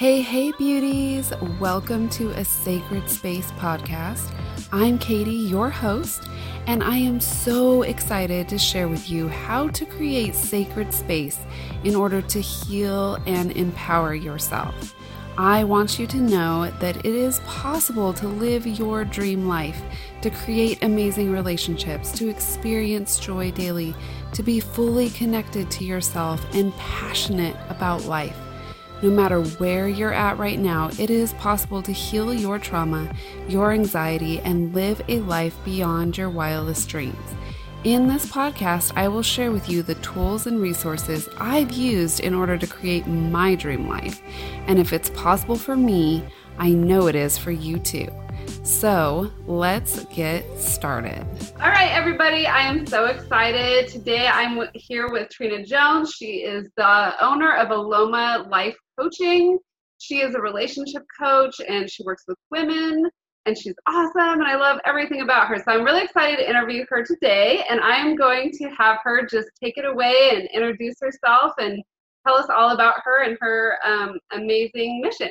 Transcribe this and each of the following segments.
Hey, hey, beauties! Welcome to a Sacred Space podcast. I'm Katie, your host, and I am so excited to share with you how to create sacred space in order to heal and empower yourself. I want you to know that it is possible to live your dream life, to create amazing relationships, to experience joy daily, to be fully connected to yourself and passionate about life. No matter where you're at right now, it is possible to heal your trauma, your anxiety, and live a life beyond your wildest dreams. In this podcast, I will share with you the tools and resources I've used in order to create my dream life. And if it's possible for me, I know it is for you too. So let's get started. All right, everybody, I am so excited. Today I'm here with Trena Jones. She is the owner of Aloma Life Coaching. She is a relationship coach and she works with women and she's awesome and I love everything about her. So I'm really excited to interview her today and I'm going to have her just take it away and introduce herself and tell us all about her and her um, amazing mission.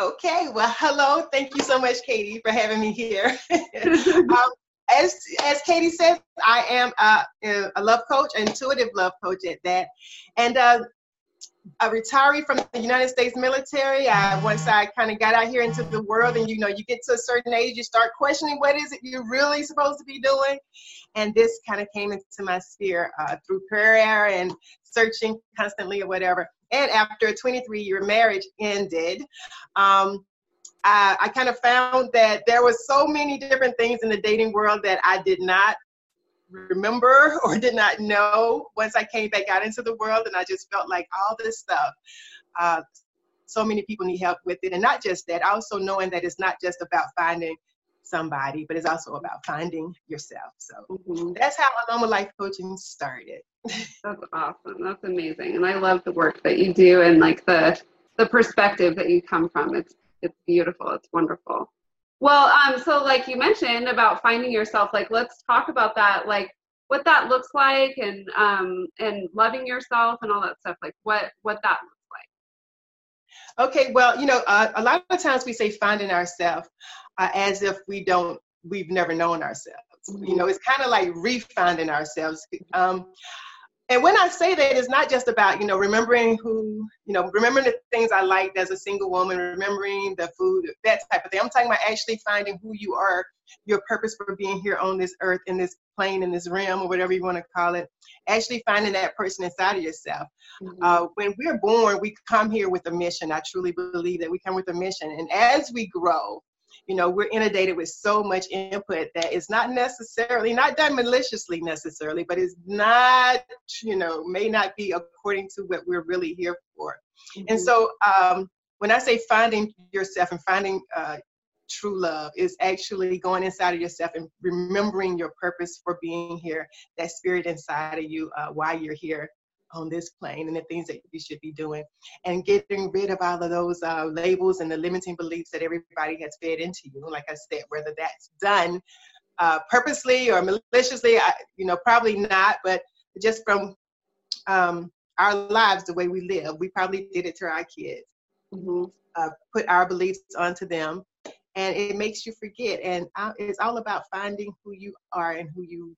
Okay, well, hello. Thank you so much, Katie, for having me here. um, as as Katie says, I am a, a, love coach, intuitive love coach at that, and uh, a retiree from the United States military. I once I kind of got out here into the world, and you know, you get to a certain age, you start questioning what is it you're really supposed to be doing, and this kind of came into my sphere uh, through prayer and searching constantly or whatever and after a 23 year marriage ended, um, I, I kind of found that there was so many different things in the dating world that I did not remember or did not know once I came back out into the world. And I just felt like all this stuff, uh, so many people need help with it. And not just that, also knowing that it's not just about finding somebody, but it's also about finding yourself. So mm-hmm. that's how Aloma Life Coaching started. That's awesome. That's amazing. And I love the work that you do and like the the perspective that you come from. It's it's beautiful. It's wonderful. Well, um, so like you mentioned about finding yourself, like let's talk about that, like what that looks like and um and loving yourself and all that stuff, like what what that looks like. Okay, well, you know, uh, a lot of times we say finding ourselves uh, as if we don't, we've never known ourselves. Mm-hmm. You know, it's kind of like refinding ourselves. Um, and when I say that, it's not just about, you know, remembering who, you know, remembering the things I liked as a single woman, remembering the food, that type of thing. I'm talking about actually finding who you are, your purpose for being here on this earth, in this plane, in this realm, or whatever you want to call it. Actually finding that person inside of yourself. Mm-hmm. Uh, when we're born, we come here with a mission. I truly believe that we come with a mission. And as we grow, you know we're inundated with so much input that it's not necessarily not done maliciously necessarily but it's not you know may not be according to what we're really here for mm-hmm. and so um, when i say finding yourself and finding uh, true love is actually going inside of yourself and remembering your purpose for being here that spirit inside of you uh, why you're here on this plane and the things that you should be doing and getting rid of all of those uh, labels and the limiting beliefs that everybody has fed into you like i said whether that's done uh, purposely or maliciously I, you know probably not but just from um, our lives the way we live we probably did it to our kids mm-hmm. uh, put our beliefs onto them and it makes you forget and uh, it's all about finding who you are and who you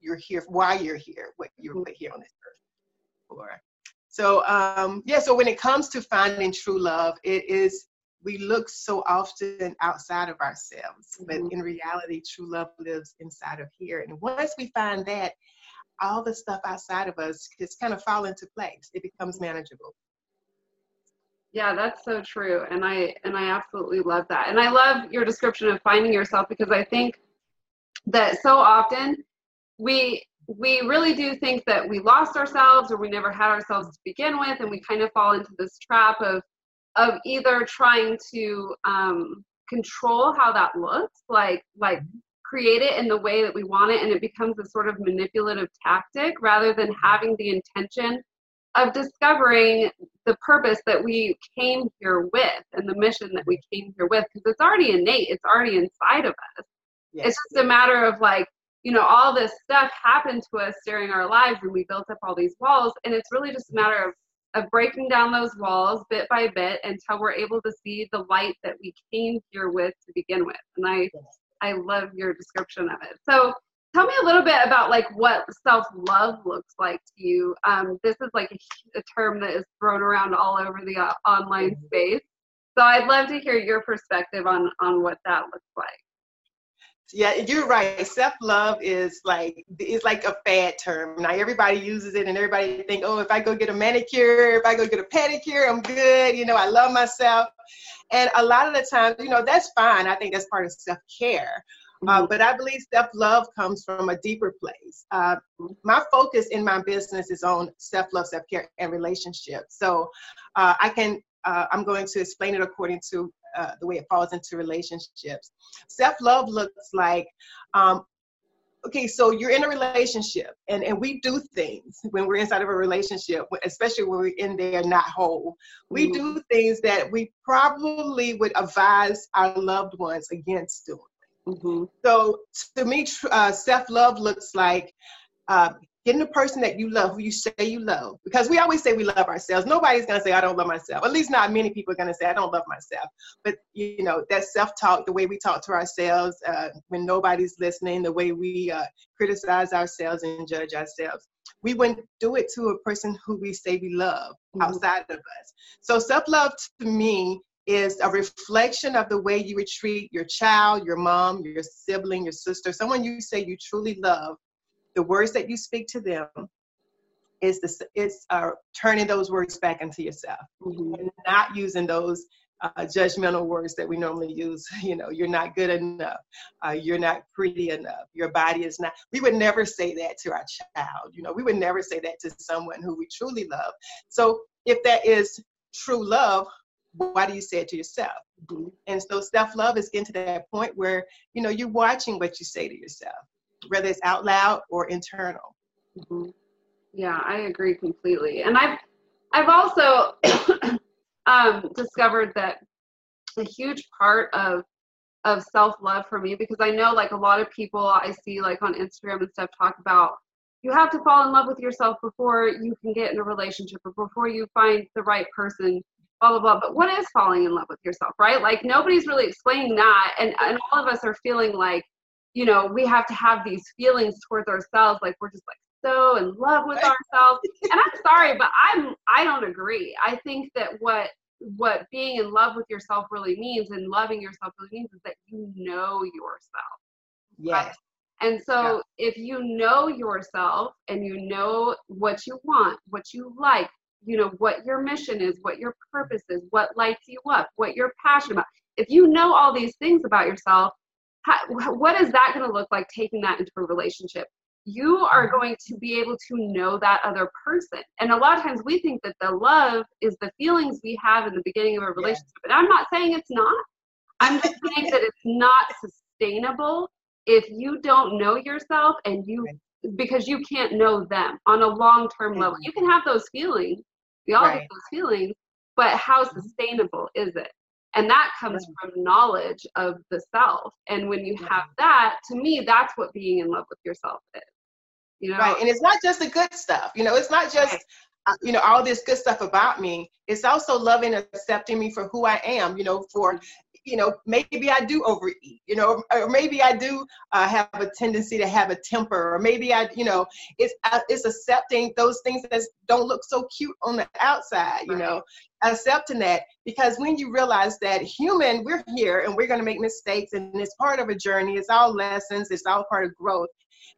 you're here why you're here what you're mm-hmm. here on this earth for. So um, yeah, so when it comes to finding true love, it is we look so often outside of ourselves, mm-hmm. but in reality, true love lives inside of here. And once we find that, all the stuff outside of us just kind of fall into place. It becomes manageable. Yeah, that's so true. And I and I absolutely love that. And I love your description of finding yourself because I think that so often we we really do think that we lost ourselves or we never had ourselves to begin with and we kind of fall into this trap of of either trying to um, control how that looks like like create it in the way that we want it and it becomes a sort of manipulative tactic rather than having the intention of discovering the purpose that we came here with and the mission that we came here with because it's already innate it's already inside of us. Yes. it's just a matter of like you know, all this stuff happened to us during our lives and we built up all these walls. And it's really just a matter of of breaking down those walls bit by bit until we're able to see the light that we came here with to begin with. And I I love your description of it. So tell me a little bit about like what self-love looks like to you. Um, this is like a, a, term that is thrown around all over the uh, online mm-hmm. space. So I'd love to hear your perspective on on what that looks like. Yeah, you're right. Self love is like it's like a fad term. Now everybody uses it, and everybody think, oh, if I go get a manicure, if I go get a pedicure, I'm good. You know, I love myself. And a lot of the times, you know, that's fine. I think that's part of self care. Uh, mm-hmm. Uh, but I believe self love comes from a deeper place. Uh, my focus in my business is on self love, self care, and relationships. So uh, I can uh, I'm going to explain it according to uh, the way it falls into relationships. Self love looks like, um, okay, so you're in a relationship and, and we do things when we're inside of a relationship, especially when we're in there not whole. We mm-hmm. do things that we probably would advise our loved ones against doing. Mm-hmm. So to me, uh, self love looks like uh, getting the person that you love, who you say you love, because we always say we love ourselves. Nobody's gonna say I don't love myself. At least not many people are gonna say I don't love myself. But you know that self-talk, the way we talk to ourselves uh, when nobody's listening, the way we uh, criticize ourselves and judge ourselves, we wouldn't do it to a person who we say we love mm-hmm. outside of us. So self-love to me is a reflection of the way you would treat your child, your mom, your sibling, your sister, someone you say you truly love the words that you speak to them is the it's uh, turning those words back into yourself mm-hmm. and not using those uh, judgmental words that we normally use you know you're not good enough uh, you're not pretty enough your body is not we would never say that to our child you know we would never say that to someone who we truly love so if that is true love why do you say it to yourself mm-hmm. and so self-love is getting to that point where you know you're watching what you say to yourself whether it's out loud or internal. Mm-hmm. Yeah, I agree completely. And I've I've also um, discovered that a huge part of of self love for me because I know like a lot of people I see like on Instagram and stuff talk about you have to fall in love with yourself before you can get in a relationship or before you find the right person blah blah blah but what is falling in love with yourself right like nobody's really explaining that and and all of us are feeling like you know, we have to have these feelings towards ourselves, like we're just like so in love with ourselves. and I'm sorry, but I'm I don't agree. I think that what what being in love with yourself really means and loving yourself really means is that you know yourself. Yes. Right? And so yeah. if you know yourself and you know what you want, what you like, you know what your mission is, what your purpose is, what lights you up, what you're passionate about. If you know all these things about yourself, how, what is that going to look like taking that into a relationship? You are mm-hmm. going to be able to know that other person. And a lot of times we think that the love is the feelings we have in the beginning of a relationship. Yeah. And I'm not saying it's not. I'm just saying that it's not sustainable if you don't know yourself and you because you can't know them on a long term level. You can have those feelings. We all right. have those feelings, but how mm-hmm. sustainable is it? And that comes from knowledge of the self. And when you have that to me that's what being in love with yourself is you know? Right and it's not just the good stuff you know it's not just right. uh, you know all this good stuff about me. It's also loving accepting me for who i am you know for you know, maybe I do overeat, you know, or maybe I do uh, have a tendency to have a temper, or maybe I, you know, it's uh, it's accepting those things that don't look so cute on the outside, you right. know, accepting that because when you realize that human, we're here and we're going to make mistakes, and it's part of a journey. It's all lessons. It's all part of growth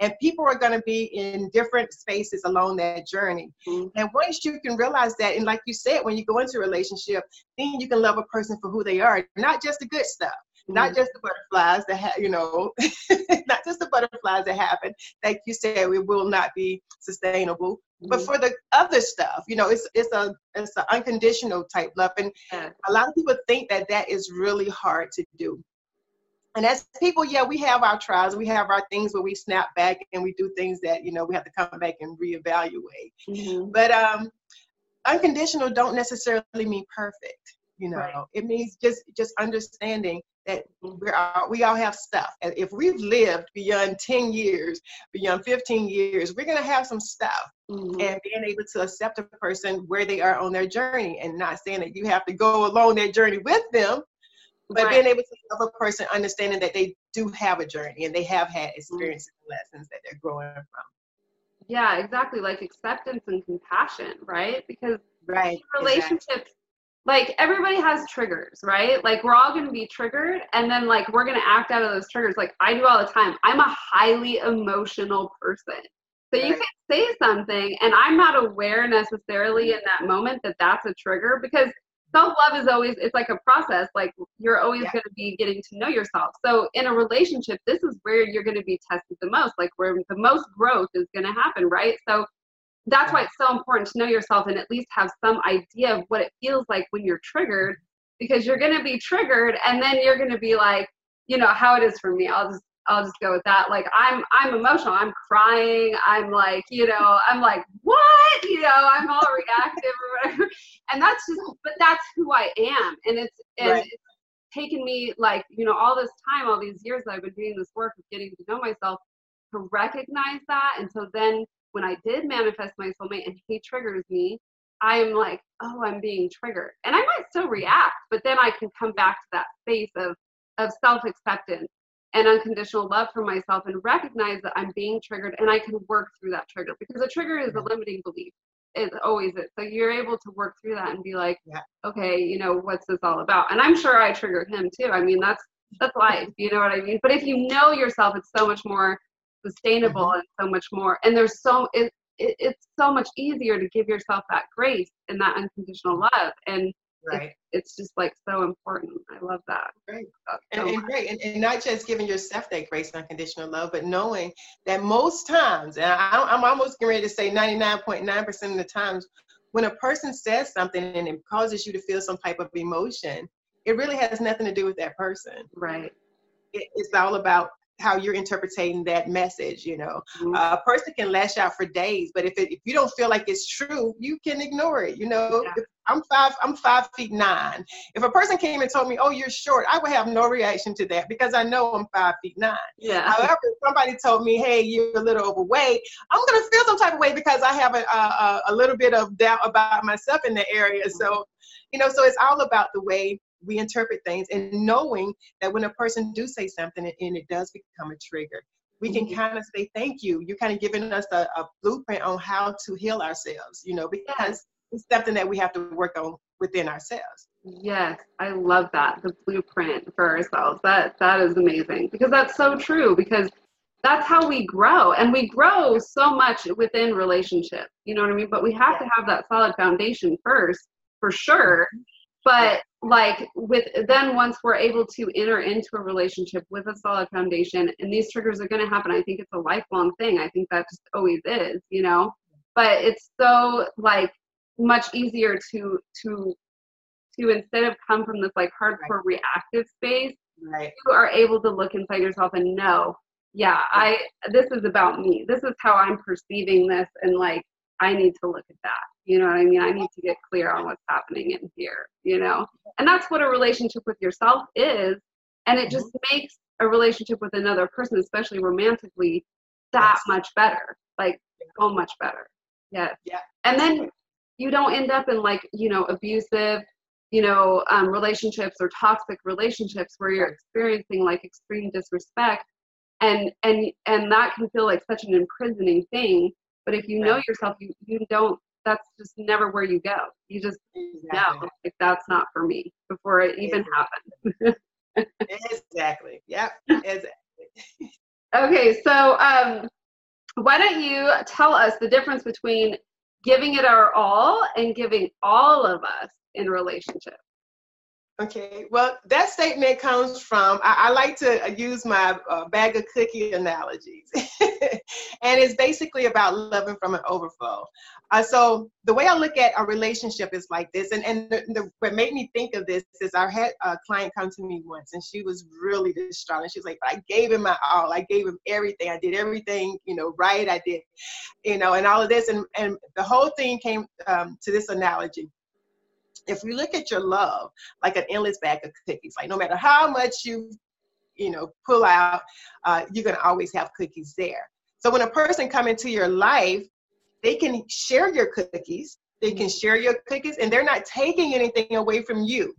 and people are going to be in different spaces along that journey mm-hmm. and once you can realize that and like you said when you go into a relationship then you can love a person for who they are not just the good stuff mm-hmm. not just the butterflies that have you know not just the butterflies that happen like you said it will not be sustainable mm-hmm. but for the other stuff you know it's it's a it's an unconditional type love and a lot of people think that that is really hard to do and as people, yeah, we have our trials, we have our things where we snap back and we do things that you know we have to come back and reevaluate. Mm-hmm. But um, unconditional don't necessarily mean perfect. You know, right. it means just just understanding that we're all, we all have stuff. And if we've lived beyond 10 years, beyond 15 years, we're going to have some stuff. Mm-hmm. And being able to accept a person where they are on their journey and not saying that you have to go along that journey with them, but right. being able to love a person, understanding that they do have a journey and they have had mm-hmm. experiences mm-hmm. and lessons that they're growing from. Yeah, exactly. Like acceptance and compassion, right? Because right relationships exactly like everybody has triggers, right? Like we're all going to be triggered and then like we're going to act out of those triggers. Like I do all the time. I'm a highly emotional person. So you can say something and I'm not aware necessarily in that moment that that's a trigger because self-love is always it's like a process like you're always yeah. going to be getting to know yourself. So in a relationship this is where you're going to be tested the most like where the most growth is going to happen right? So that's why it's so important to know yourself and at least have some idea of what it feels like when you're triggered because you're going to be triggered and then you're going to be like you know how it is for me. I'll just i'll just go with that. Like i'm i'm emotional. I'm crying. I'm like you know i'm like what? You know i'm all reactive or whatever. And that's just but that's who i am. And it's and right. it's taken me like you know all this time all these years that i've been doing this work of getting to know myself to recognize that. And so then when I did manifest my soulmate and he triggers me, I'm like, oh, I'm being triggered. And I might still react, but then I can come back to that space of, of self acceptance and unconditional love for myself and recognize that I'm being triggered and I can work through that trigger because a trigger is a limiting belief. It always is. So you're able to work through that and be like, yeah. okay, you know, what's this all about? And I'm sure I triggered him too. I mean, that's that's life. You know what I mean? But if you know yourself, it's so much more sustainable mm-hmm. and so much more and there's so it, it, it's so much easier to give yourself that grace and that unconditional love and right. it, it's just like so important. I love that. Great and, and, great and, and, not just giving yourself that grace and unconditional love but knowing that most times and I, i'm almost getting ready to say 99.9% of the times when a person says something and it causes you to feel some type of emotion it really has nothing to do with that person. Right. It's all about how you're interpreting that message you know. Mm-hmm. uh, a person can lash out for days but if, it, if you don't feel like it's true you can ignore it you know. Yeah. I'm five i'm five feet nine. If a person came and told me oh you're short i would have no reaction to that because i know i'm five feet nine. Yeah. However if somebody told me hey you're a little overweight i'm going to feel some type of way because i have a, a, a little bit of doubt about myself in the area. So you know so it's all about the way we interpret things and knowing that when a person do say something and it does become a trigger we can mm-hmm. kind of say thank you. You're kind of giving us a, a, blueprint on how to heal ourselves you know because. It's something that we have to work on within ourselves. Yes i love that the blueprint for ourselves. That that is amazing because that's so true because that's how we grow and we grow so much within relationships you know what i mean? But we have yeah. to have that solid foundation first for sure. But like with then once we're able to enter into a relationship with a solid foundation and these triggers are going to happen i think it's a lifelong thing. I think that just always is you know? But it's so like much easier to to to instead of come from this like hardcore reactive space right. you are able to look inside yourself and know yeah i this is about me this is how i'm perceiving this and like i need to look at that you know what I mean? I need to get clear on what's happening in here, you know? And that's what a relationship with yourself is. And it just mm-hmm. makes a relationship with another person, especially romantically, that much better. Like, so much better. Yes. Yeah. And then you don't end up in like, you know, abusive, you know, um, relationships or toxic relationships where you're experiencing like extreme disrespect. And and and that can feel like such an imprisoning thing. But if you know yourself, you, you don't that's just never where you go. You just exactly. know if that's not for me before it even exactly. happens. exactly. Yep. Exactly. okay, so um, why don't you tell us the difference between giving it our all and giving all of us in relationship? Okay, well, that statement comes from, I, I like to use my uh, bag of cookie analogies. and it's basically about loving from an overflow. Uh, so the way I look at a relationship is like this. And, and the, the, what made me think of this is I had a client come to me once and she was really distraught. And she was like, I gave him my all. I gave him everything. I did everything, you know, right. I did, you know, and all of this. And, and the whole thing came um, to this analogy if we look at your love like an endless bag of cookies, like no matter how much you, you know, pull out, uh, you're gonna always have cookies there. So when a person come into your life, they can share your cookies, they can share your cookies, and they're not taking anything away from you.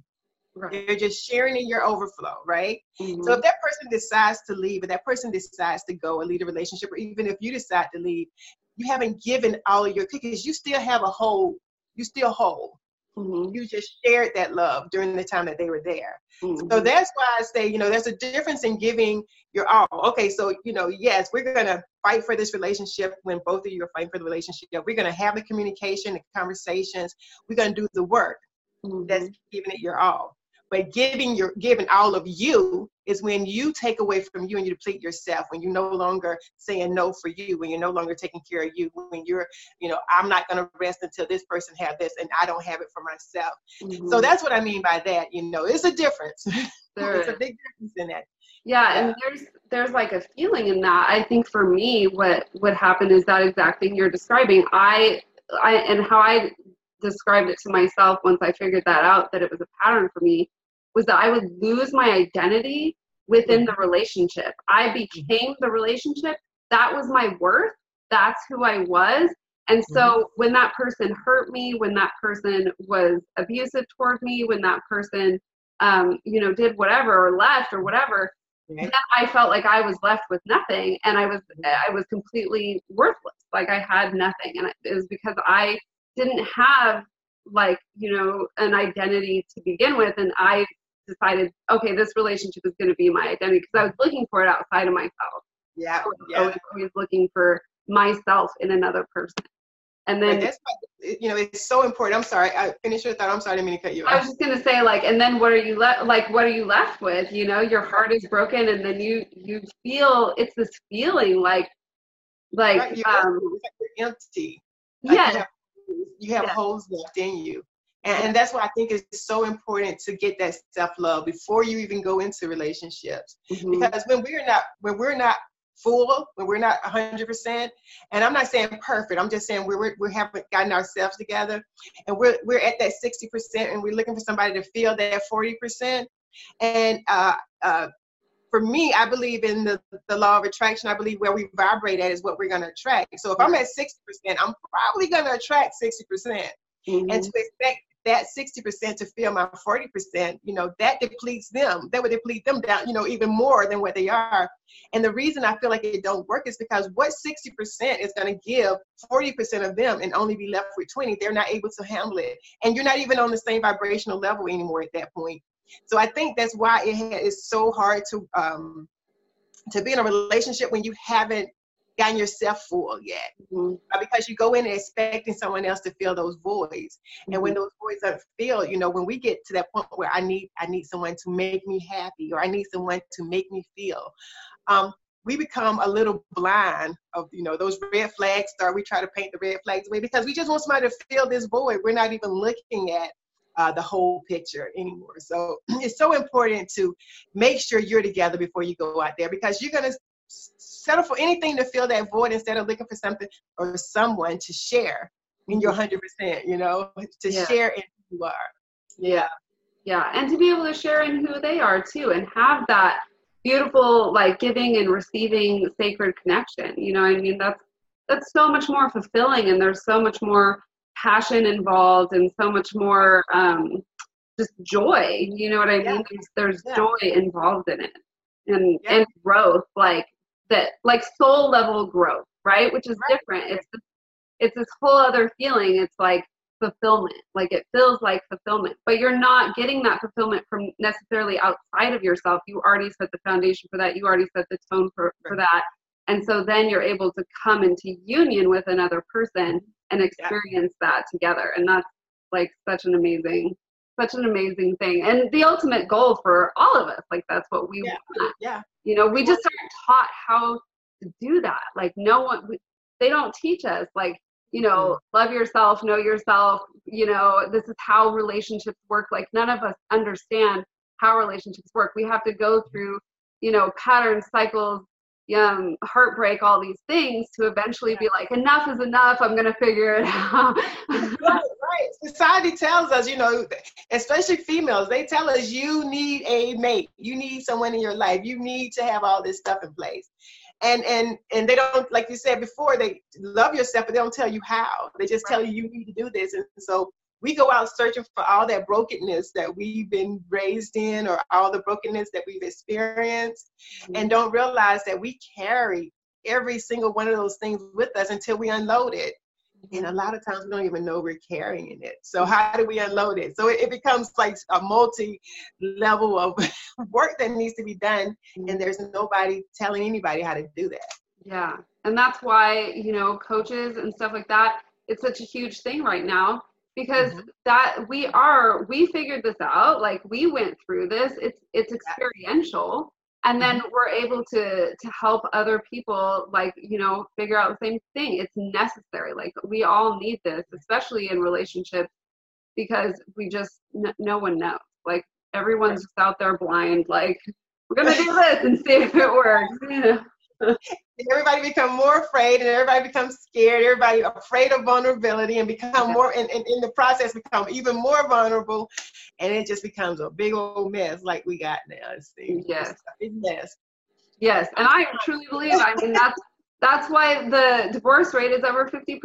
Right. They're just sharing in your overflow, right? Mm-hmm. So if that person decides to leave, or that person decides to go and leave a relationship, or even if you decide to leave, you haven't given all of your cookies. You still have a whole. You still whole. Mm-hmm. You just shared that love during the time that they were there. Mm-hmm. So that's why I say, you know, there's a difference in giving your all. Okay, so, you know, yes, we're going to fight for this relationship when both of you are fighting for the relationship. We're going to have the communication, the conversations. We're going to do the work. Mm-hmm. That's giving it your all. But giving your giving all of you is when you take away from you and you deplete yourself, when you're no longer saying no for you, when you're no longer taking care of you, when you're, you know, I'm not gonna rest until this person have this and I don't have it for myself. Mm-hmm. So that's what I mean by that, you know, it's a difference. There it's a big difference in that. Yeah, yeah, and there's there's like a feeling in that. I think for me what what happened is that exact thing you're describing. I I and how I described it to myself once I figured that out that it was a pattern for me was that I would lose my identity within the relationship. I became the relationship. That was my worth. That's who I was. And so mm-hmm. when that person hurt me, when that person was abusive toward me, when that person, um, you know, did whatever or left or whatever, then I felt like I was left with nothing, and I was I was completely worthless. Like I had nothing, and it was because I didn't have like you know an identity to begin with, and I decided, okay, this relationship is going to be my identity because I was looking for it outside of myself. Yeah. yeah. I was always looking for myself in another person. And then that's why, you know, it's so important. I'm sorry. I finished your thought. I'm sorry. I didn't mean to cut you off. I was just gonna say, like, and then what are you left? Like, what are you left with? You know, your heart is broken, and then you you feel it's this feeling like, like, right, you're, um, you're empty. Like yeah. You have, you have yeah. holes left in you. And, and that's why I think it's so important to get that self love before you even go into relationships. Mm-hmm. Because when we're not when we're not full, when we're not 100%, and I'm not saying perfect, I'm just saying we're, we haven't gotten ourselves together, and we're we're at that 60%, and we're looking for somebody to fill that 40%. And uh, uh, for me, I believe in the, the law of attraction. I believe where we vibrate at is what we're going to attract. So if I'm at 60%, I'm probably going to attract 60%. Mm-hmm. And to expect that 60% to fill my 40%, you know, that depletes them. That would deplete them down, you know, even more than what they are. And the reason I feel like it don't work is because what 60% is going to give 40% of them and only be left with 20, they're not able to handle it. And you're not even on the same vibrational level anymore at that point. So I think that's why it is so hard to um, to be in a relationship when you haven't gotten yourself full yet mm-hmm. Uh, because you go in expecting someone else to fill those voids mm-hmm. and when mm-hmm. those voids are filled you know when we get to that point where i need i need someone to make me happy or i need someone to make me feel um, we become a little blind of you know those red flags start we try to paint the red flags away because we just want somebody to fill this void we're not even looking at uh, the whole picture anymore. So it's so important to make sure you're together before you go out there because you're going to settle for anything to fill that void instead of looking for something or someone to share in your 100%, mm-hmm. you know, to yeah. share in who you are. Yeah. Yeah. And to be able to share in who they are too and have that beautiful, like giving and receiving sacred connection. You know, I mean, that's, that's so much more fulfilling and there's so much more passion involved and so much more um, just joy. You know what I mean? There's, there's yeah. joy involved in it and yeah. and growth like that like soul level growth right? Which is right. different. It's this, it's this whole other feeling. It's like fulfillment. Like it feels like fulfillment. But you're not getting that fulfillment from necessarily outside of yourself. You already set the foundation for that. You already set the tone for, for that. And so then you're able to come into union with another person and experience yeah. that together. And that's like such an amazing such an amazing thing. And the ultimate goal for all of us like that's what we yeah. want. Yeah you know we just aren't taught how to do that like no one we, they don't teach us like you know mm-hmm. love yourself know yourself you know this is how relationships work like none of us understand how relationships work we have to go through you know patterns cycles um, heartbreak, all these things to eventually be like, enough is enough. I'm going to figure it out. right, right. Society tells us, you know, especially females, they tell us you need a mate. You need someone in your life. You need to have all this stuff in place. And and and they don't, like you said before, they love yourself, but they don't tell you how. They just right. tell you you need to do this. And so we go out searching for all that brokenness that we've been raised in or all the brokenness that we've experienced mm-hmm. and don't realize that we carry every single one of those things with us until we unload it. And a mm-hmm. lot of times we don't even know we're carrying it. So how do we unload it? So it, it becomes like a multi level of work that needs to be done and mm-hmm. there's nobody telling anybody how to do that. Yeah. And that's why you know coaches and stuff like that it's such a huge thing right now because mm-hmm. that we are we figured this out like we went through this it's it's experiential and then mm-hmm. we're able to to help other people like you know figure out the same thing it's necessary like we all need this especially in relationships because we just n- no one knows like everyone's just out there blind like we're gonna do this and see if it works. Know everybody become more afraid and everybody becomes scared? Everybody afraid of vulnerability and become mm-hmm. more and, and in the process become even more vulnerable and it just becomes a big old mess like we got now. It's, yes. big mess. Yes and i truly believe i mean that's that's why the divorce rate is over 50%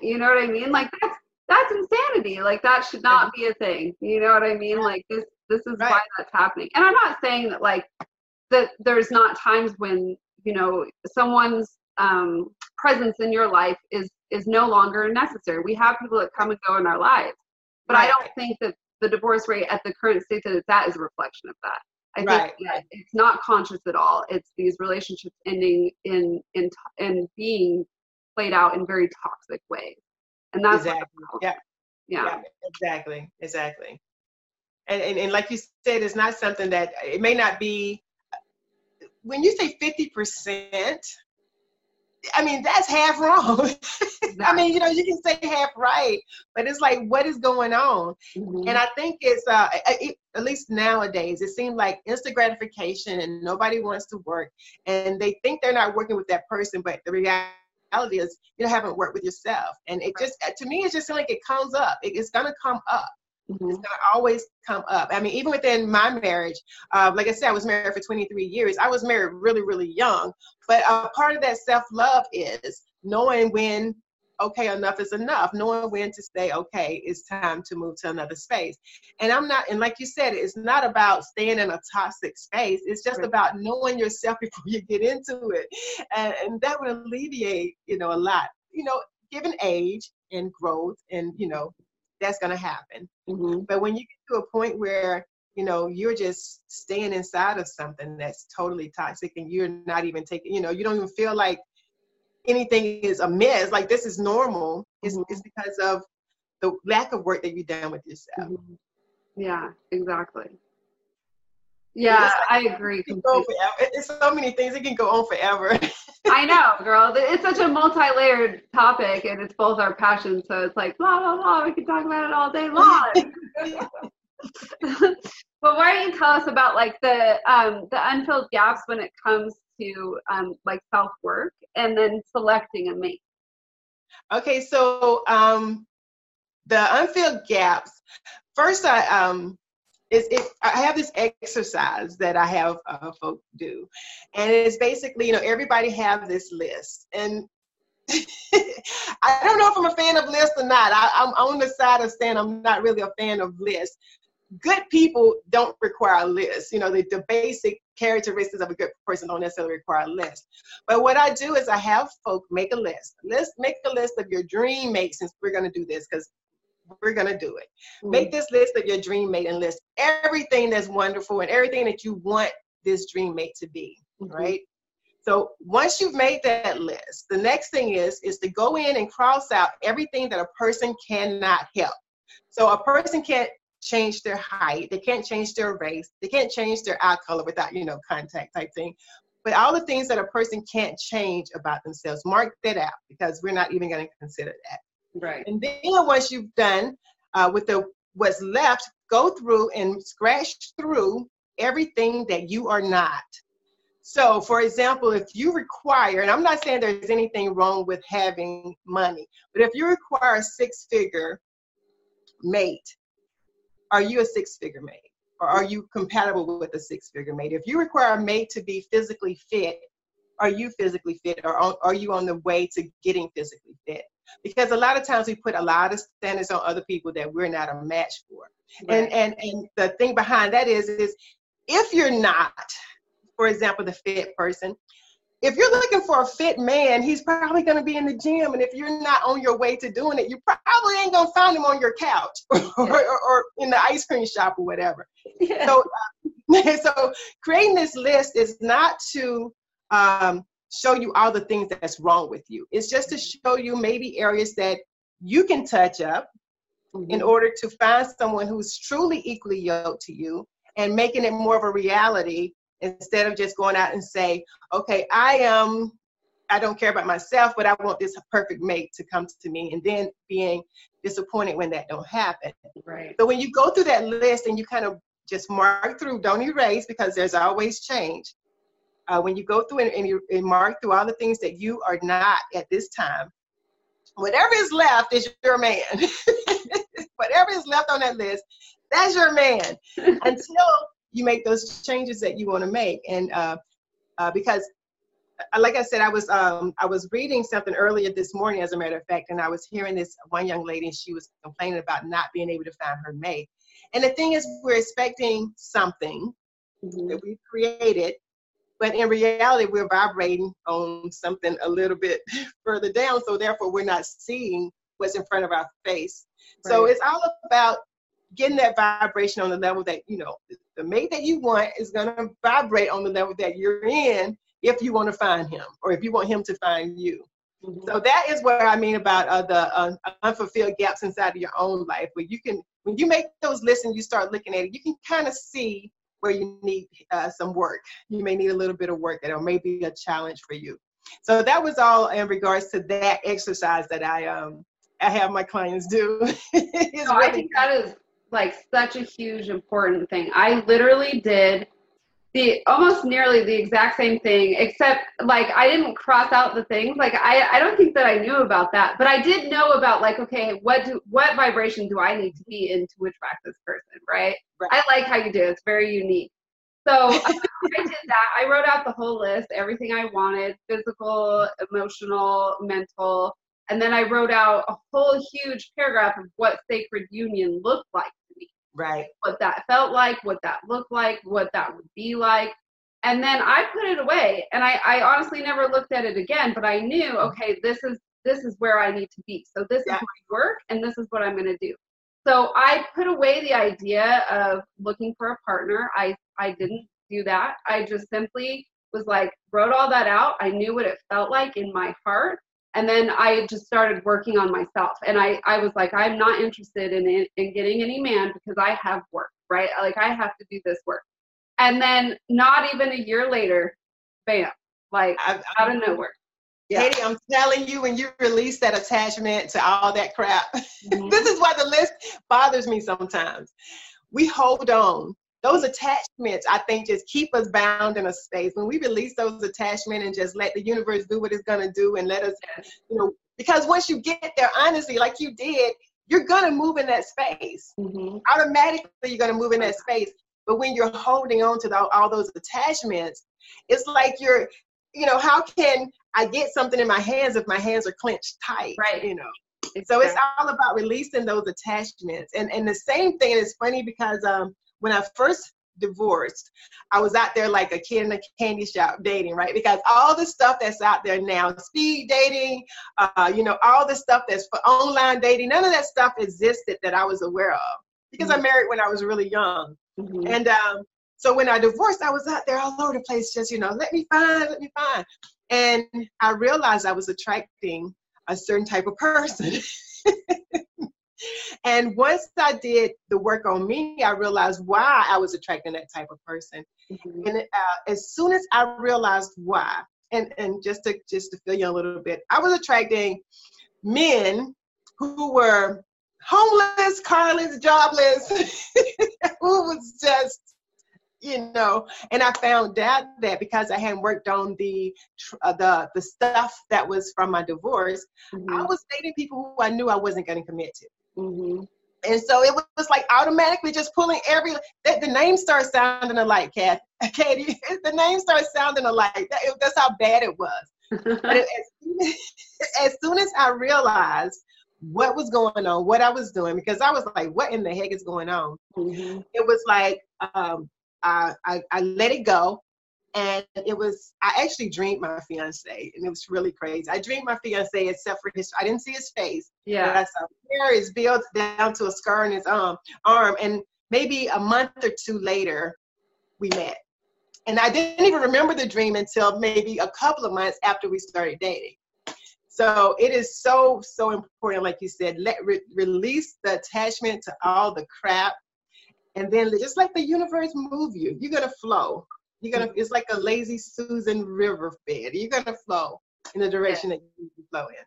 you know what i mean? Like that's that's insanity like that should not be a thing you know what i mean? Like this this is right. why that's happening. And i'm not saying that like that there's not times when you know someone's um, presence in your life is is no longer necessary. We have people that come and go in our lives, but right. I don't think that the divorce rate at the current state that it's at is a reflection of that. I right. think that it's not conscious at all. It's these relationships ending in in in being played out in very toxic ways, and that's exactly. yeah. yeah, yeah, exactly, exactly. And, and and like you said, it's not something that it may not be when you say 50%, I mean, that's half wrong. I mean, you know, you can say half right, but it's like, what is going on? Mm-hmm. And I think it's, uh, it, at least nowadays, it seems like instant gratification and nobody wants to work. And they think they're not working with that person, but the reality is you haven't worked with yourself. And it just, to me, it just seems like it comes up. It, it's going to come up. Mm-hmm. It's gonna always come up. I mean, even within my marriage, uh, like I said, I was married for 23 years. I was married really, really young. But uh, part of that self love is knowing when okay, enough is enough, knowing when to say, okay, it's time to move to another space. And I'm not, and like you said, it's not about staying in a toxic space. It's just right. about knowing yourself before you get into it. And, and that would alleviate, you know, a lot, you know, given age and growth and, you know, that's going to happen. Mm-hmm. But when you get to a point where you know you're just staying inside of something that's totally toxic and you're not even taking you know you don't even feel like anything is amiss like this is normal it's, mm-hmm. it's because of the lack of work that you've done with yourself mm-hmm. yeah exactly yeah, like, I agree. It's so many things. It can go on forever. I know, girl. It's such a multi-layered topic, and it's both our passions. So it's like blah blah blah. We can talk about it all day long. but why don't you tell us about like the um, the unfilled gaps when it comes to um, like self work and then selecting a mate? Okay, so um, the unfilled gaps. First, I um, it, I have this exercise that I have uh, folk do, and it's basically you know everybody have this list, and I don't know if I'm a fan of lists or not. I, am on the side of saying I'm not really a fan of lists. Good people don't require a list. You know, the, the basic characteristics of a good person don't necessarily require a list. But what I do is I have folk make a list. List make a list of your dream mate since we're going to do this because we're going to do it. Mm-hmm. Make this list of your dream mate and list everything that's wonderful and everything that you want this dream mate to be, mm-hmm. right? So once you've made that list, the next thing is is to go in and cross out everything that a person cannot help. So a person can't change their height, they can't change their race, they can't change their eye color without, you know, contact type thing. But all the things that a person can't change about themselves, mark that out because we're not even going to consider that. Right. And then once you've done uh, with the what's left, go through and scratch through everything that you are not. So, for example, if you require, and I'm not saying there's anything wrong with having money, but if you require a six figure mate, are you a six figure mate? Or are you compatible with a six figure mate? If you require a mate to be physically fit, are you physically fit or are you on the way to getting physically fit? Because a lot of times we put a lot of standards on other people that we're not a match for. Right. And, and and the thing behind that is is if you're not, for example, the fit person, if you're looking for a fit man, he's probably going to be in the gym. And if you're not on your way to doing it, you probably ain't going to find him on your couch or, or, or, in the ice cream shop or whatever. Yeah. So, uh, so creating this list is not to um, show you all the things that's wrong with you. It's just to show you maybe areas that you can touch up mm-hmm. in order to find someone who's truly equally yoked to you and making it more of a reality instead of just going out and say, okay, I am, I don't care about myself, but I want this perfect mate to come to me, and then being disappointed when that don't happen. Right. So when you go through that list and you kind of just mark through, don't erase because there's always change. Uh, when you go through and, and you and mark through all the things that you are not at this time, whatever is left is your man. whatever is left on that list, that's your man. Until you make those changes that you want to make. And uh, uh, because, uh, like I said, I was um, I was reading something earlier this morning, as a matter of fact, and I was hearing this one young lady, and she was complaining about not being able to find her mate. And the thing is, we're expecting something mm-hmm. that we created, but in reality, we're vibrating on something a little bit further down. So therefore, we're not seeing what's in front of our face. Right. So it's all about getting that vibration on the level that you know the mate that you want is going to vibrate on the level that you're in if you want to find him or if you want him to find you mm-hmm. so that is what i mean about uh, the uh, unfulfilled gaps inside of your own life where you can when you make those lists and you start looking at it you can kind of see where you need uh, some work you may need a little bit of work that or maybe a challenge for you so that was all in regards to that exercise that i um I have my clients do. no, really I think that is like such a huge important thing. I literally did the almost nearly the exact same thing except like I didn't cross out the things. Like I I don't think that I knew about that, but I did know about like okay, what do what vibration do I need to be in to attract this person, right? right. I like how you do it. It's very unique. So I did that. I wrote out the whole list, everything I wanted, physical, emotional, mental, and then I wrote out a whole huge paragraph of what sacred union looked like Right. What that felt like, what that looked like, what that would be like. And then I put it away and I, I honestly never looked at it again, but I knew, mm-hmm. okay, this is this is where I need to be. So this yeah. is my work and this is what I'm gonna do. So I put away the idea of looking for a partner. I I mm-hmm. didn't do that. I just simply was like wrote all that out. I knew what it felt like in my heart and then i just started working on myself and i i was like i'm not interested in in getting any man because i have work right like i have to do this work and then not even a year later bam like I, out of nowhere yeah. Katie, I'm telling you, when you release that attachment to all that crap, mm-hmm. this is why the list bothers me sometimes. We hold on those attachments i think just keep us bound in a space. When we release those attachments and just let the universe do what it's going to do and let us you know because once you get there honestly like you did you're going to move in that space. Mm-hmm. automatically you're going to move in that space. But when you're holding on to the, all those attachments it's like you're you know how can i get something in my hands if my hands are clenched tight right. you know? Exactly. so it's all about releasing those attachments. And and the same thing and it's funny because um when I first divorced, I was out there like a kid in a candy shop dating, right? Because all the stuff that's out there now, speed dating, uh, you know, all the stuff that's for online dating, none of that stuff existed that I was aware of because mm-hmm. I married when I was really young. Mm-hmm. And um, so when I divorced, I was out there all over the place, just, you know, let me find, let me find. And I realized I was attracting a certain type of person. and once I did the work on me, I realized why I was attracting that type of person. Mm-hmm. And uh, as soon as I realized why, and and just to just to fill you a little bit, I was attracting men who were homeless, carless, jobless, who was just you know and i found out that because i hadn't worked on the uh, the the stuff that was from my divorce mm-hmm. i was dating people who i knew i wasn't going to commit to mm-hmm. and so it was like automatically just pulling every the, the name starts sounding alike Kath, katie the name starts sounding alike that, that's how bad it was but it, as, soon as, as soon as i realized what was going on, what I was doing, because I was like, what in the heck is going on? Mm-hmm. It was like um, I, I, I let it go. And it was, I actually dreamed my fiance, and it was really crazy. I dreamed my fiance, except for his, I didn't see his face. Yeah. I saw hair is built down to a scar on his um, arm. And maybe a month or two later, we met. And I didn't even remember the dream until maybe a couple of months after we started dating. So it is so, so important, like you said, let re- release the attachment to all the crap and then just let the universe move you. You're gonna flow. You're gonna. It's like a lazy Susan riverbed. You're gonna flow in the direction yeah. that you flow in.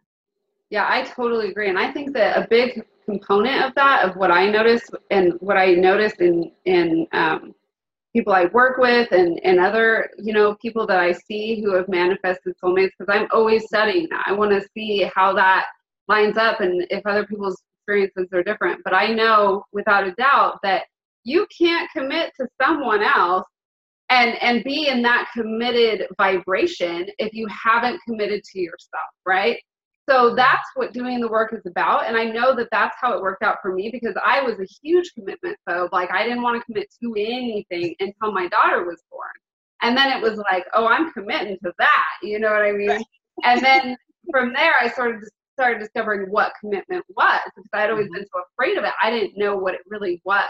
Yeah, I totally agree, and I think that a big component of that, of what I notice and what I notice in in um, people I work with and and other you know people that I see who have manifested soulmates, because I'm always studying that. I want to see how that lines up and if other people's experiences are different. But I know without a doubt that you can't commit to someone else and and be in that committed vibration if you haven't committed to yourself right so that's what doing the work is about and i know that that's how it worked out for me because i was a huge commitment so like i didn't want to commit to anything until my daughter was born and then it was like oh i'm committing to that you know what i mean right. and then from there i started started discovering what commitment was because i'd always mm-hmm. been so afraid of it i didn't know what it really was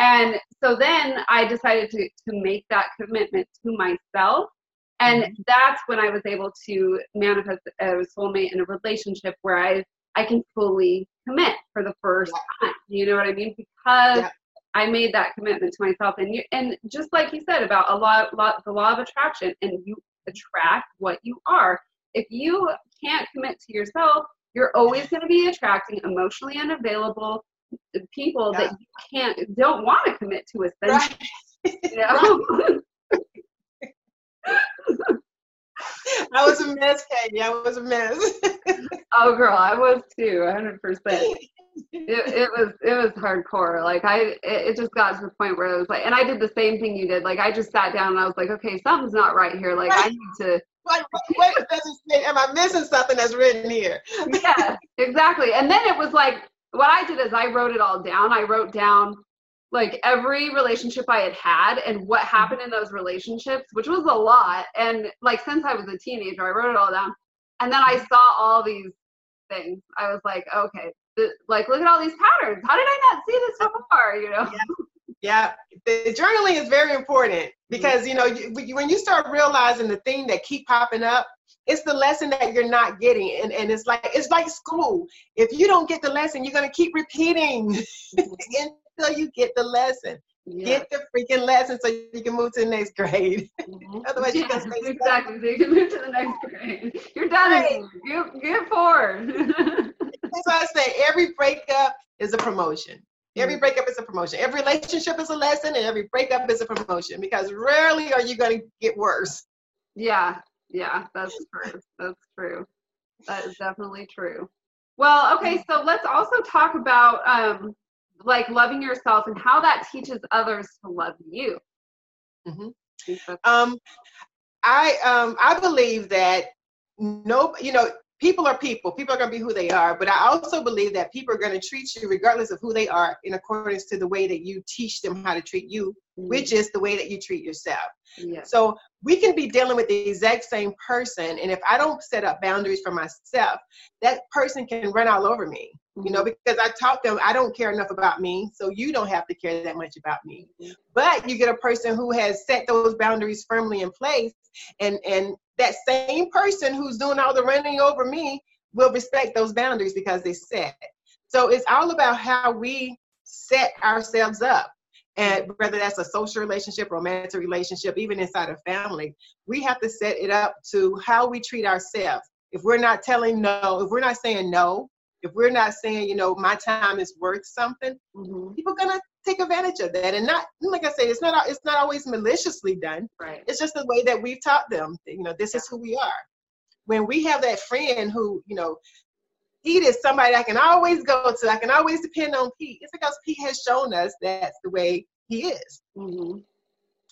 and so then I decided to, to make that commitment to myself. And mm-hmm. that's when I was able to manifest a soulmate in a relationship where I, I can fully commit for the first yeah. time. You know what I mean? Because yeah. I made that commitment to myself. And you, and just like you said about a lot, lot, the law of attraction, and you attract what you are. If you can't commit to yourself, you're always going to be attracting emotionally unavailable, people yeah. that you can't don't want to commit to a thing. Right. You know? I was a mess, Katie. I was a mess. oh, girl, I was too, 100. percent it, it was it was hardcore. Like I, it, it just got to the point where I was like, and I did the same thing you did. Like I just sat down and I was like, okay, something's not right here. Like right. I need to. Like, wait, am I missing something that's written here? yeah, exactly. And then it was like what I did is I wrote it all down. I wrote down like every relationship I had had and what mm-hmm. happened in those relationships, which was a lot. And like since I was a teenager, I wrote it all down. And then I mm-hmm. saw all these things. I was like, okay, th- like look at all these patterns. How did I not see this before? You know? Yeah. yeah. The journaling is very important because you know you, when you start realizing the thing that keep popping up, it's the lesson that you're not getting and, and it's like it's like school if you don't get the lesson you're going to keep repeating until you get the lesson yeah. get the freaking lesson so you can move to the next grade mm-hmm. otherwise you stay exactly so you can move to the next grade you're done right. get, get forward that's why i say every breakup is a promotion Every mm-hmm. breakup is a promotion. Every relationship is a lesson, and every breakup is a promotion because rarely are you going to get worse. Yeah, yeah, that's true. That's true. That is definitely true. Well, okay, so let's also talk about um, like loving yourself and how that teaches others to love you. Mm-hmm. Um, I um, I believe that no, you know, people are people. People are going to be who they are. But I also believe that people are going to treat you regardless of who they are in accordance to the way that you teach them how to treat you, mm-hmm. which is the way that you treat yourself. Yeah. So we can be dealing with the exact same person. And if I don't set up boundaries for myself, that person can run all over me. You know, mm-hmm. because I taught them I don't care enough about me, so you don't have to care that much about me. But you get a person who has set those boundaries firmly in place and and that same person who's doing all the running over me will respect those boundaries because they set. So it's all about how we set ourselves up. And whether that's a social relationship, romantic relationship, even inside a family, we have to set it up to how we treat ourselves. If we're not telling no, if we're not saying no if we're not saying, you know, my time is worth something, Mm-hmm. people are gonna take advantage of that. And not like I say, it's not it's not always maliciously done. Right. It's just the way that we've taught them. that, You know, this is who we are. When we have that friend who, you know, Pete is somebody I can always go to. I can always depend on Pete. It's because Pete has shown us that's the way he is. Mm-hmm.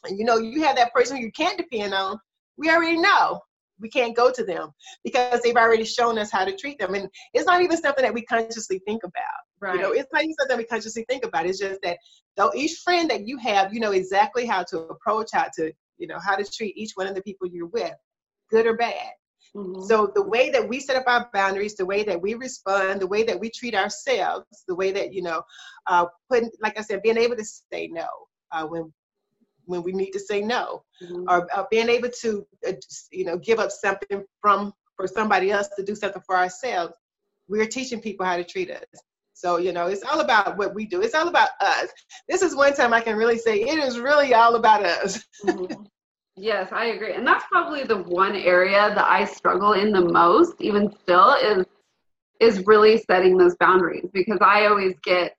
And you know, you have that person you can't depend on. We already know we can't go to them because they've already shown us how to treat them. And it's not even something that we consciously think about. Right. You know, it's not even something we consciously think about. It's just that though each friend that you have, you know exactly how to approach, how to, you know, how to treat each one of the people you're with, good or bad. Mhm. So the way that we set up our boundaries, the way that we respond, the way that we treat ourselves, the way that you know, uh, putting, like I said, being able to say no uh, when when we need to say no, Mhm. or uh, being able to, uh, you know, give up something from for somebody else to do something for ourselves. We're teaching people how to treat us. So you know, it's all about what we do. It's all about us. This is one time I can really say it is really all about us. Mhm. Yes, I agree. And that's probably the one area that I struggle in the most, even still, is is really setting those boundaries because I always get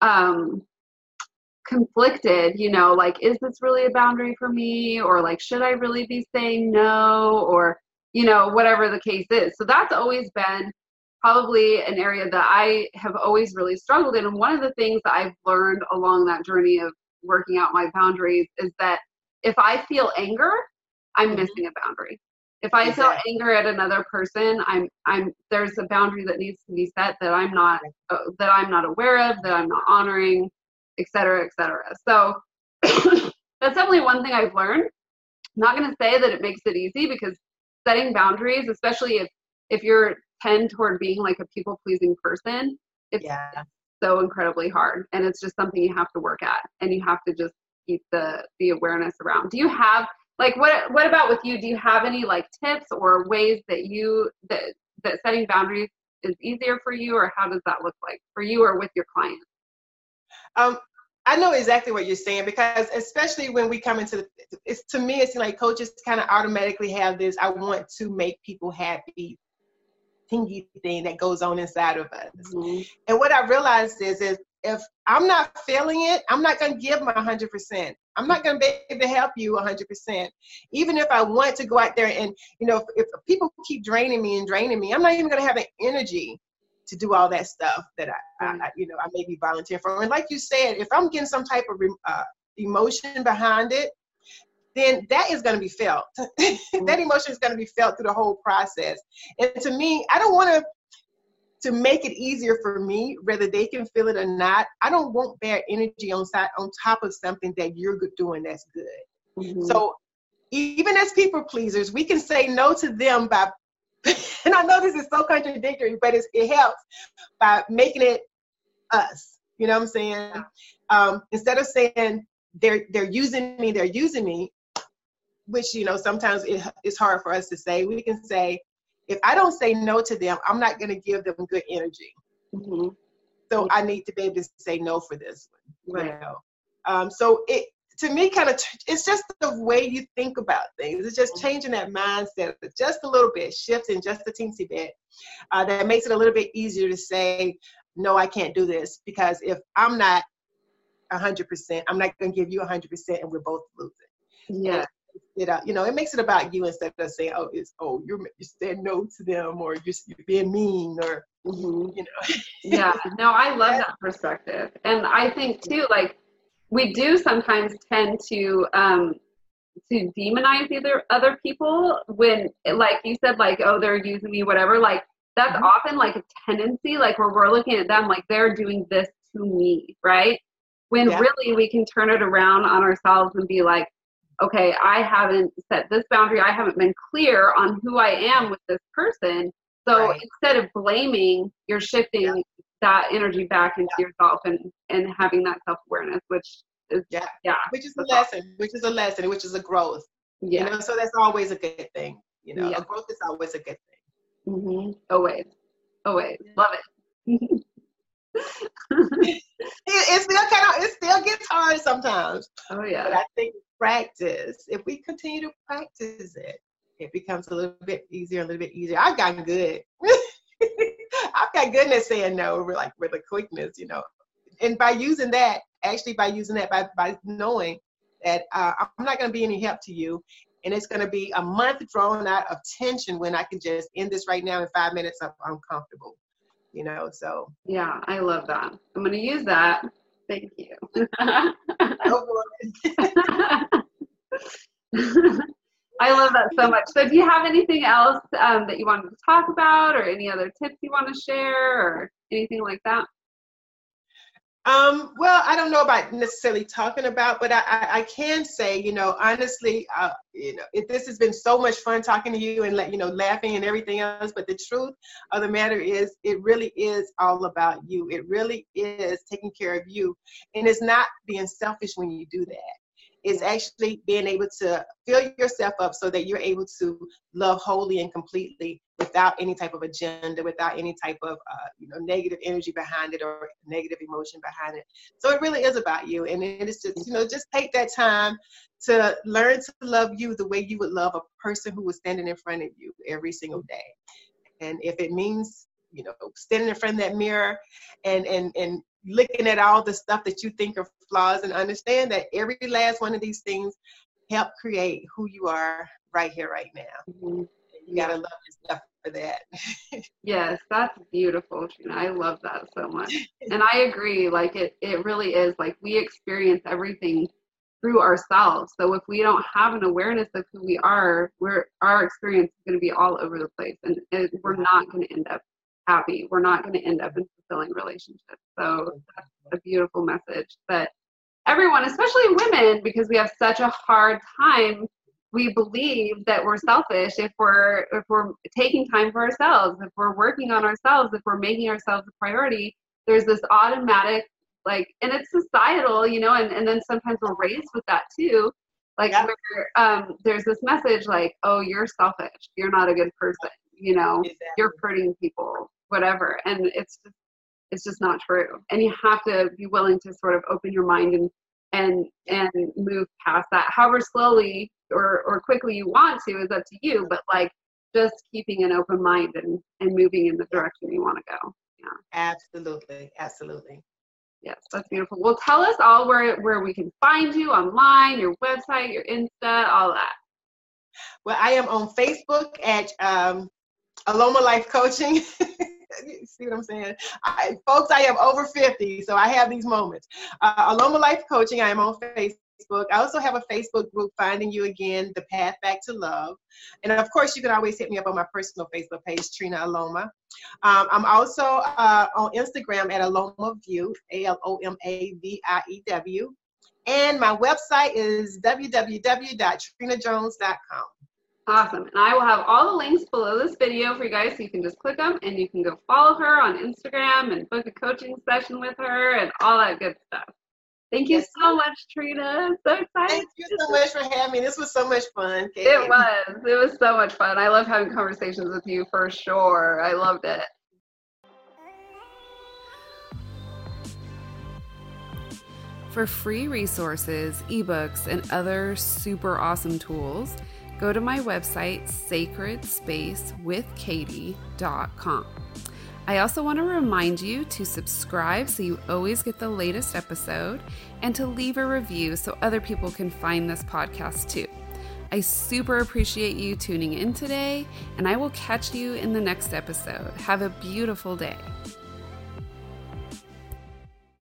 um conflicted, you know, like is this really a boundary for me or like should I really be saying no or you know, whatever the case is. So that's always been probably an area that I have always really struggled in. And one of the things that I've learned along that journey of working out my boundaries is that if I feel anger, I'm Mhm. missing a boundary. If I feel anger at another person, I'm I'm there's a boundary that needs to be set that I'm not uh, that I'm not aware of, that I'm not honoring, et cetera, et cetera. So that's definitely one thing I've learned. I'm not going to say that it makes it easy because setting boundaries, especially if if you're tend toward being like a people pleasing person, it's Yeah. so incredibly hard, and it's just something you have to work at, and you have to just keep the the awareness around. Do you have like what what about with you? Do you have any like tips or ways that you that that setting boundaries is easier for you, or how does that look like for you or with your clients? Um, I know exactly what you're saying because especially when we come into the, it's to me it's like coaches kind of automatically have this I want to make people happy thingy thing that goes on inside of us. And what I realized is is if I'm not feeling it, I'm not going to give my 100%. I'm not going to be able to help you 100%. Even if I want to go out there and, you know, if, if people keep draining me and draining me, I'm not even going to have the energy to do all that stuff that I, I, you know, I may be volunteering for. And like you said, if I'm getting some type of uh, emotion behind it, then that is going to be felt. that emotion is going to be felt through the whole process. And to me, I don't want to to make it easier for me, whether they can feel it or not. I don't want bad energy on side on top of something that you're doing that's good. Mhm. So even as people pleasers, we can say no to them by and I know this is so contradictory, but it's, it helps by making it us. You know what I'm saying? Um, instead of saying they're they're using me, they're using me, which you know sometimes it, it's hard for us to say. We can say, if I don't say no to them, I'm not going to give them good energy. Mhm. So I need to be able to say no for this one. You know? Um, so it to me kind of it's just the way you think about things. It's just changing that mindset just a little bit, shifting just a teensy bit. Uh, that makes it a little bit easier to say no, I can't do this because if I'm not 100%, I'm not going to give you 100%, and we're both losing. Yeah. It, uh, you know, it makes it about you instead of saying, oh, it's oh, you're you're saying no to them, or you're, you're being mean, or Mhm. you know. yeah no i love that perspective and i think too like we do sometimes tend to um to demonize either other people when like you said like oh they're using me whatever like that's Mhm. often like a tendency like where we're looking at them like they're doing this to me right when Yeah. really we can turn it around on ourselves and be like okay i haven't set this boundary i haven't been clear on who i am with this person so Right. instead of blaming, you're shifting that energy back into yourself and and having that self awareness, which is Yeah. yeah which is a lesson, which is a lesson, which is a growth. yeah You know, so that's always a good thing. You know, Yeah. a growth is always a good thing. hmm always always love it. It, it still kind of it still gets hard sometimes, oh yeah. but yeah I think practice. If we continue to practice it, it becomes a little bit easier, a little bit easier. I've gotten good. Got goodness saying no, we're like with a quickness, you know. And by using that, actually by using that, by by knowing that uh, I'm not going to be any help to you, and it's going to be a month drawn out of tension when I can just end this right now in five minutes. I'm, I'm comfortable, you know. So yeah, I love that. I'm going to use that. Thank you. I love that so much. So, do you have anything else um, that you wanted to talk about, or any other tips you want to share, or anything like that? Um, well, I don't know about necessarily talking about, but I, I, I can say, you know, honestly, uh, you know, it, this has been so much fun talking to you and you know, laughing and everything else. But the truth of the matter is, it really is all about you. It really is taking care of you, and it's not being selfish when you do that is actually being able to fill yourself up so that you're able to love wholly and completely without any type of agenda, without any type of uh, you know negative energy behind it or negative emotion behind it. So it really is about you, and it is just you know just take that time to learn to love you the way you would love a person who was standing in front of you every single day. And if it means you know standing in front of that mirror and and and looking at all the stuff that you think are flaws and understand that every last one of these things help create who you are right here, right now. Mm-hmm. You gotta love yourself for that. yes, that's beautiful, Trena. I love that so much. And I agree, like it it really is like we experience everything through ourselves. So if we don't have an awareness of who we are, we're our experience is going to be all over the place, and it, we're not going to end up happy. We're not going to end up in fulfilling relationships. So that's a beautiful message that everyone, especially women, because we have such a hard time. We believe that we're selfish if we're if we're taking time for ourselves, if we're working on ourselves, if we're making ourselves a priority. There's this automatic like, and it's societal, you know, and, and then sometimes we're raised with that too. Like yeah. where um, there's this message like, oh, you're selfish, you're not a good person, you know, exactly. you're hurting people, whatever and it's just it's just not true and you have to be willing to sort of open your mind and and and move past that however slowly or or quickly you want to is up to you but like just keeping an open mind and and moving in the direction you want to go yeah. Absolutely absolutely. Yes that's beautiful. Well tell us all where where we can find you online your website your insta all that. Well i am on facebook at um aloma life coaching see what I'm saying? I, folks, I am over 50, so I have these moments. Uh, Aloma Life Coaching, I am on Facebook. I also have a Facebook group, Finding You Again, The Path Back to Love. And of course, you can always hit me up on my personal Facebook page, Trena Aloma. Um, I'm also uh, on Instagram at Aloma View, A L O M A V I E W. And my website is www.trenajones.com. Awesome. And I will have all the links below this video for you guys so you can just click them and you can go follow her on Instagram and book a coaching session with her and all that good stuff. Thank you so much, Trena. So excited. Thank you so much for having me. This was so much fun. Katie. It was. It was so much fun. I love having conversations with you for sure. I loved it. For free resources, ebooks, and other super awesome tools, go to my website, sacredspacewithkatie.com. I also want to remind you to subscribe so you always get the latest episode and to leave a review so other people can find this podcast too. I super appreciate you tuning in today, and I will catch you in the next episode. Have a beautiful day.